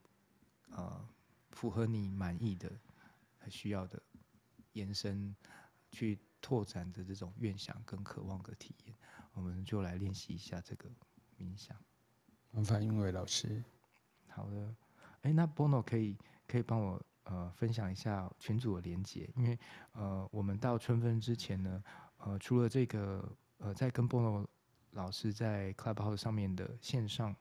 呃符合你满意的、需要的延伸，去拓展的这种愿想跟渴望的体验，我们就来练习一下这个冥想。麻烦英伟老师。好的，哎，那 Bono 可以可以帮我呃分享一下群组的连接，因为呃我们到春分之前呢，呃除了这个呃在跟 Bono 老师在 Clubhouse 上面的线上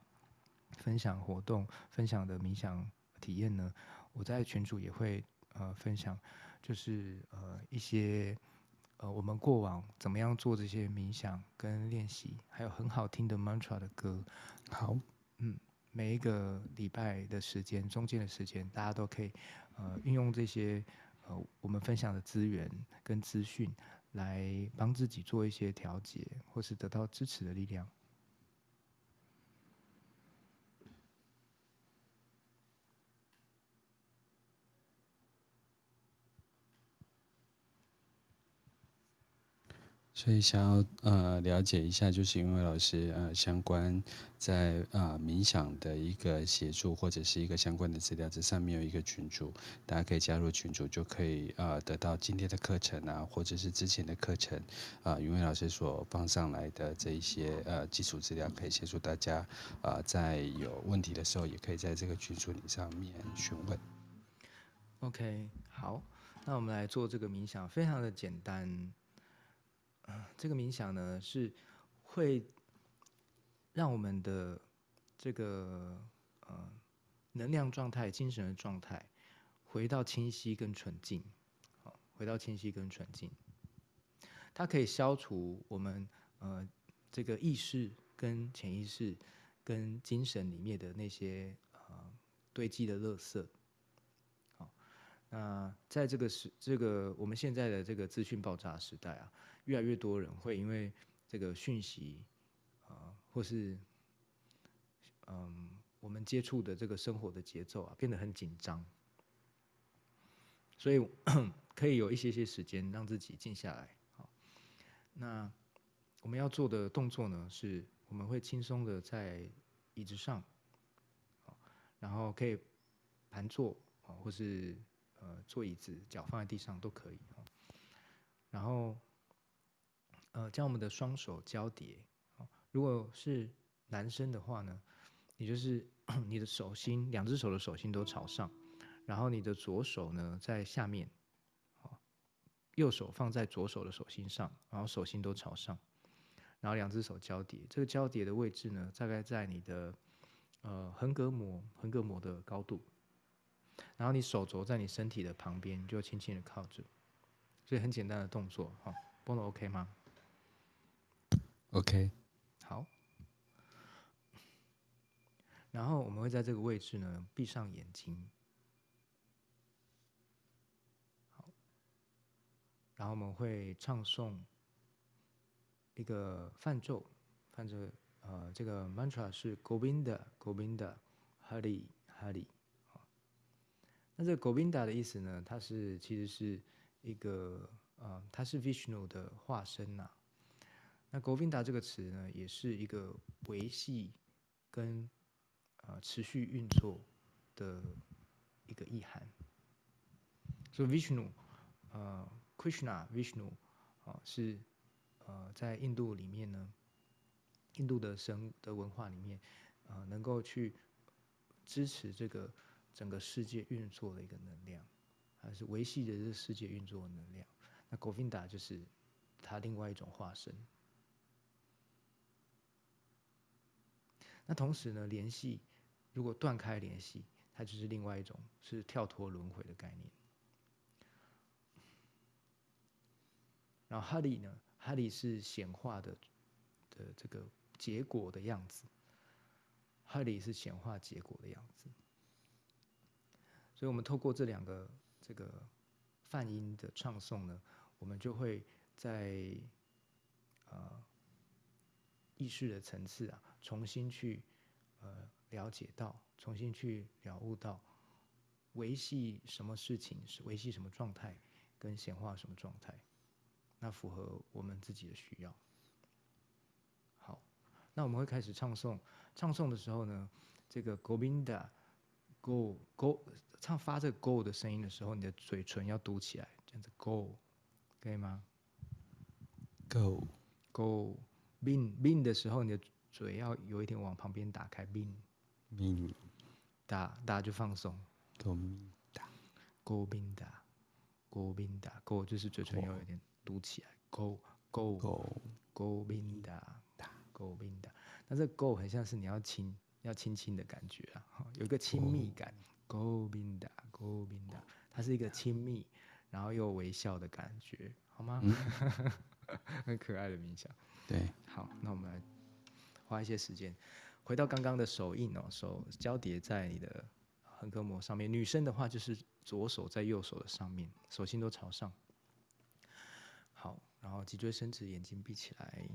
分享活动分享的冥想体验呢，我在群组也会呃分享，就是呃一些呃我们过往怎么样做这些冥想跟练习，还有很好听的 mantra 的歌。好，嗯。每一个礼拜的时间，中间的时间，大家都可以呃运用这些呃我们分享的资源跟资讯，来帮自己做一些调节，或是得到支持的力量。所以想要呃了解一下，就是韵伟老师呃相关在呃冥想的一个协助或者是一个相关的资料，这上面有一个群组，大家可以加入群组，就可以呃得到今天的课程啊，或者是之前的课程啊，韵伟老师所放上来的这一些呃基础资料，可以协助大家啊、在有问题的时候，也可以在这个群组里上面询问。OK，好，那我们来做这个冥想，非常的简单。这个冥想呢，是会让我们的这个呃能量状态、精神的状态回到清晰跟纯净，好，回到清晰跟纯净。它可以消除我们呃这个意识跟潜意识跟精神里面的那些呃堆积的垃圾。好，那在这个时这个我们现在的这个资讯爆炸时代啊。越来越多人会因为这个讯息，啊，或是嗯，我们接触的这个生活的节奏啊，变得很紧张，所以可以有一些些时间让自己静下来。好，那我们要做的动作呢，是我们会轻松的在椅子上，然后可以盘坐啊，或是呃坐椅子，脚放在地上都可以。然后。呃，将我们的双手交叠。如果是男生的话呢，你就是 你的手心，两只手的手心都朝上，然后你的左手呢在下面，右手放在左手的手心上，然后手心都朝上，然后两只手交叠。这个交叠的位置呢，大概在你的呃横膈膜，横膈膜的高度。然后你手肘在你身体的旁边，就轻轻的靠着。所以很简单的动作，哈，Bono OK 吗？OK，好。然后我们会在这个位置呢，闭上眼睛。好。然后我们会唱诵一个梵咒，梵咒呃，这个 mantra 是 Govinda Govinda Hari Hari。那这个 Govinda 的意思呢，它是其实是一个呃，它是 Vishnu 的化身呐、那 Govinda 这个词呢，也是一个维系跟呃持续运作的一个意涵。所以 Vishnu，呃，Krishna Vishnu，啊、呃，是呃在印度里面呢，印度的神的文化里面，呃，能够去支持这个整个世界运作的一个能量，还是维系着这世界运作的能量。那 Govinda 就是它另外一种化身。那同时呢，联系如果断开联系，它就是另外一种是跳脱轮回的概念。然后哈利呢，哈利是显化的的这个结果的样子，哈利是显化结果的样子。所以我们透过这两个这个梵音的唱诵呢，我们就会在呃。意识的层次啊，重新去呃了解到，重新去了悟到，维系什么事情是维系什么状态，跟显化什么状态，那符合我们自己的需要。好，那我们会开始唱诵，唱诵的时候呢，这个 Govinda Go Go 唱发这个 Go 的声音的时候，你的嘴唇要嘟起来，这样子 Go 可以吗？Go Go Go。Bin bin 的时候，你的嘴要有一点往旁边打开，命命打打就放松，勾命打，勾命打，勾命打，勾就是嘴唇要有点嘟起来，勾勾勾勾命打打勾命打，那这勾很像是你要亲要亲亲的感觉啊，有一个亲密感，勾命打勾命打，它是一个亲密然后又微笑的感觉，好吗？嗯、很可爱的冥想。对，好，那我们来花一些时间，回到刚刚的手印哦，手交叠在你的横膈膜上面。女生的话就是左手在右手的上面，手心都朝上。好，然后脊椎伸直，眼睛闭起来。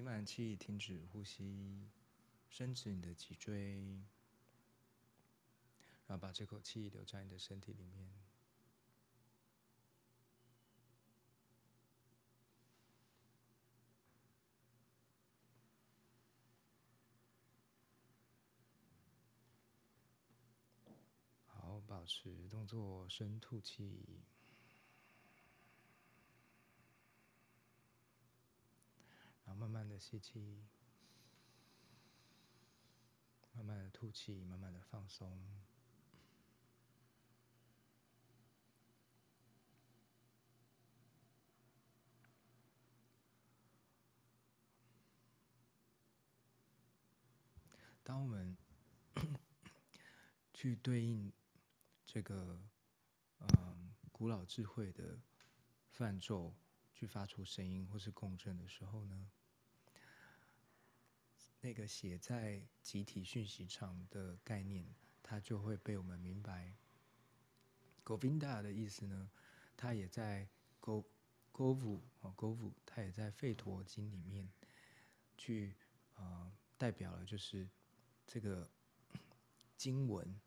吸满气，停止呼吸，伸直你的脊椎，然后把这口气留在你的身体里面。好，保持动作，深吐气。慢慢的吸气，慢慢的吐气，慢慢的放松。当我们 去对应这个嗯古老智慧的泛奏，去发出声音或是共振的时候呢，那个写在集体讯息场的概念，它就会被我们明白。Govinda 的意思呢，它也在 Go Govu 啊 Govu，它也在吠陀经里面去呃代表了，就是这个经文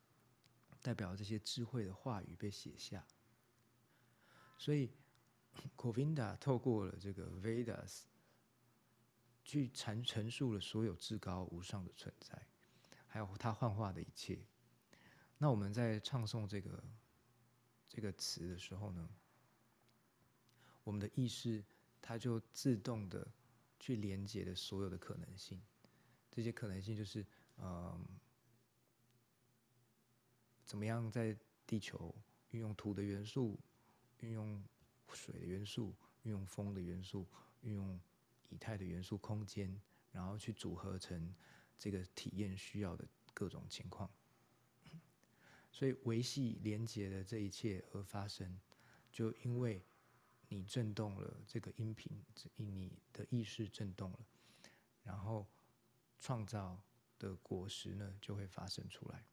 代表这些智慧的话语被写下。所以 Govinda 透过了这个 Vedas。去阐陈述了所有至高无上的存在，还有他幻化的一切。那我们在唱诵这个这个词的时候呢，我们的意识它就自动的去连接了所有的可能性。这些可能性就是，嗯，怎么样在地球运用土的元素，运用水的元素，运用风的元素，运用。以太的元素空间，然后去组合成这个体验需要的各种情况，所以维系连接的这一切而发生，就因为你震动了这个音频，你的意识震动了，然后创造的果实呢就会发生出来。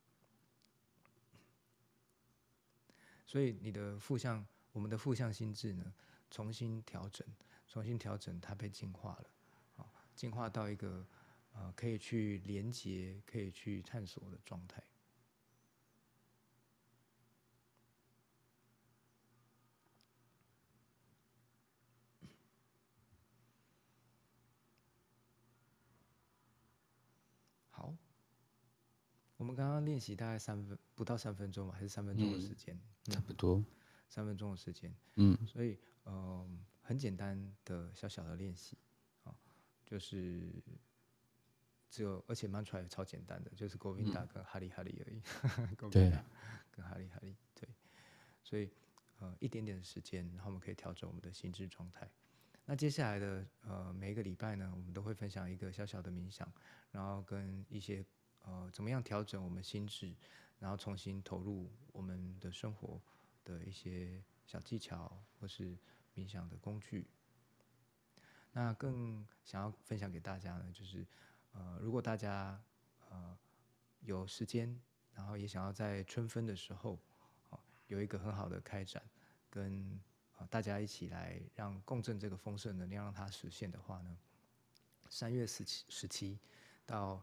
所以你的负向，我们的负向心智呢，重新调整。重新调整，它被净化了，啊，净化到一个呃可以去连接、可以去探索的状态。好，我们刚刚练习大概三分不到三分钟吧，还是三分钟的时间？嗯，差不多三分钟的时间。嗯，所以嗯。呃很简单的小小的练习，啊，就是只有而且 mantra 也超简单的，就是 Govinda 跟哈利哈利而已。对，跟哈利哈利对，所以呃一点点的时间，然后我们可以调整我们的心智状态。那接下来的呃每一个礼拜呢，我们都会分享一个小小的冥想，然后跟一些呃怎么样调整我们心智，然后重新投入我们的生活的一些小技巧或是。冥想的工具。那更想要分享给大家呢，就是呃，如果大家呃有时间，然后也想要在春分的时候，有一个很好的开展，跟大家一起来让共振这个丰盛能量让它实现的话呢，三月十七十七到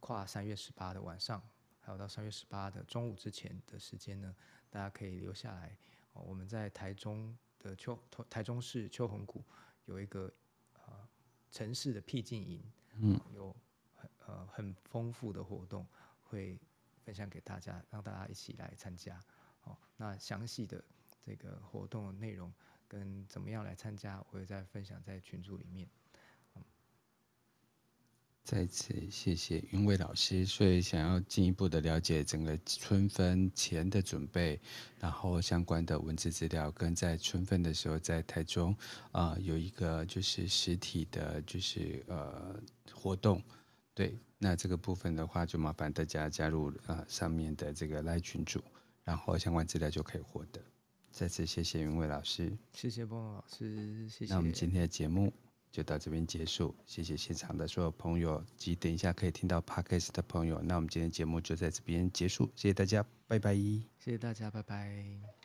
跨三月十八的晚上，还有到三月十八的中午之前的时间呢，大家可以留下来，我们在台中。的秋台中市秋红谷有一个呃城市的僻静营，嗯，有很呃很丰富的活动会分享给大家，让大家一起来参加。哦，那详细的这个活动的内容跟怎么样来参加，我会再分享在群组里面。再次谢谢云伟老师，所以想要进一步的了解整个春分前的准备，然后相关的文字资料，跟在春分的时候在台中啊、呃、有一个就是实体的，就是呃活动，对，那这个部分的话就麻烦大家加入啊、呃、上面的这个赖群组，然后相关资料就可以获得。再次谢谢云伟老师，谢谢波老师，谢谢。那我们今天的节目。就到这边结束，谢谢现场的所有朋友及等一下可以听到 Podcast 的朋友，那我们今天节目就在这边结束，谢谢大家，拜拜。谢谢大家，拜拜。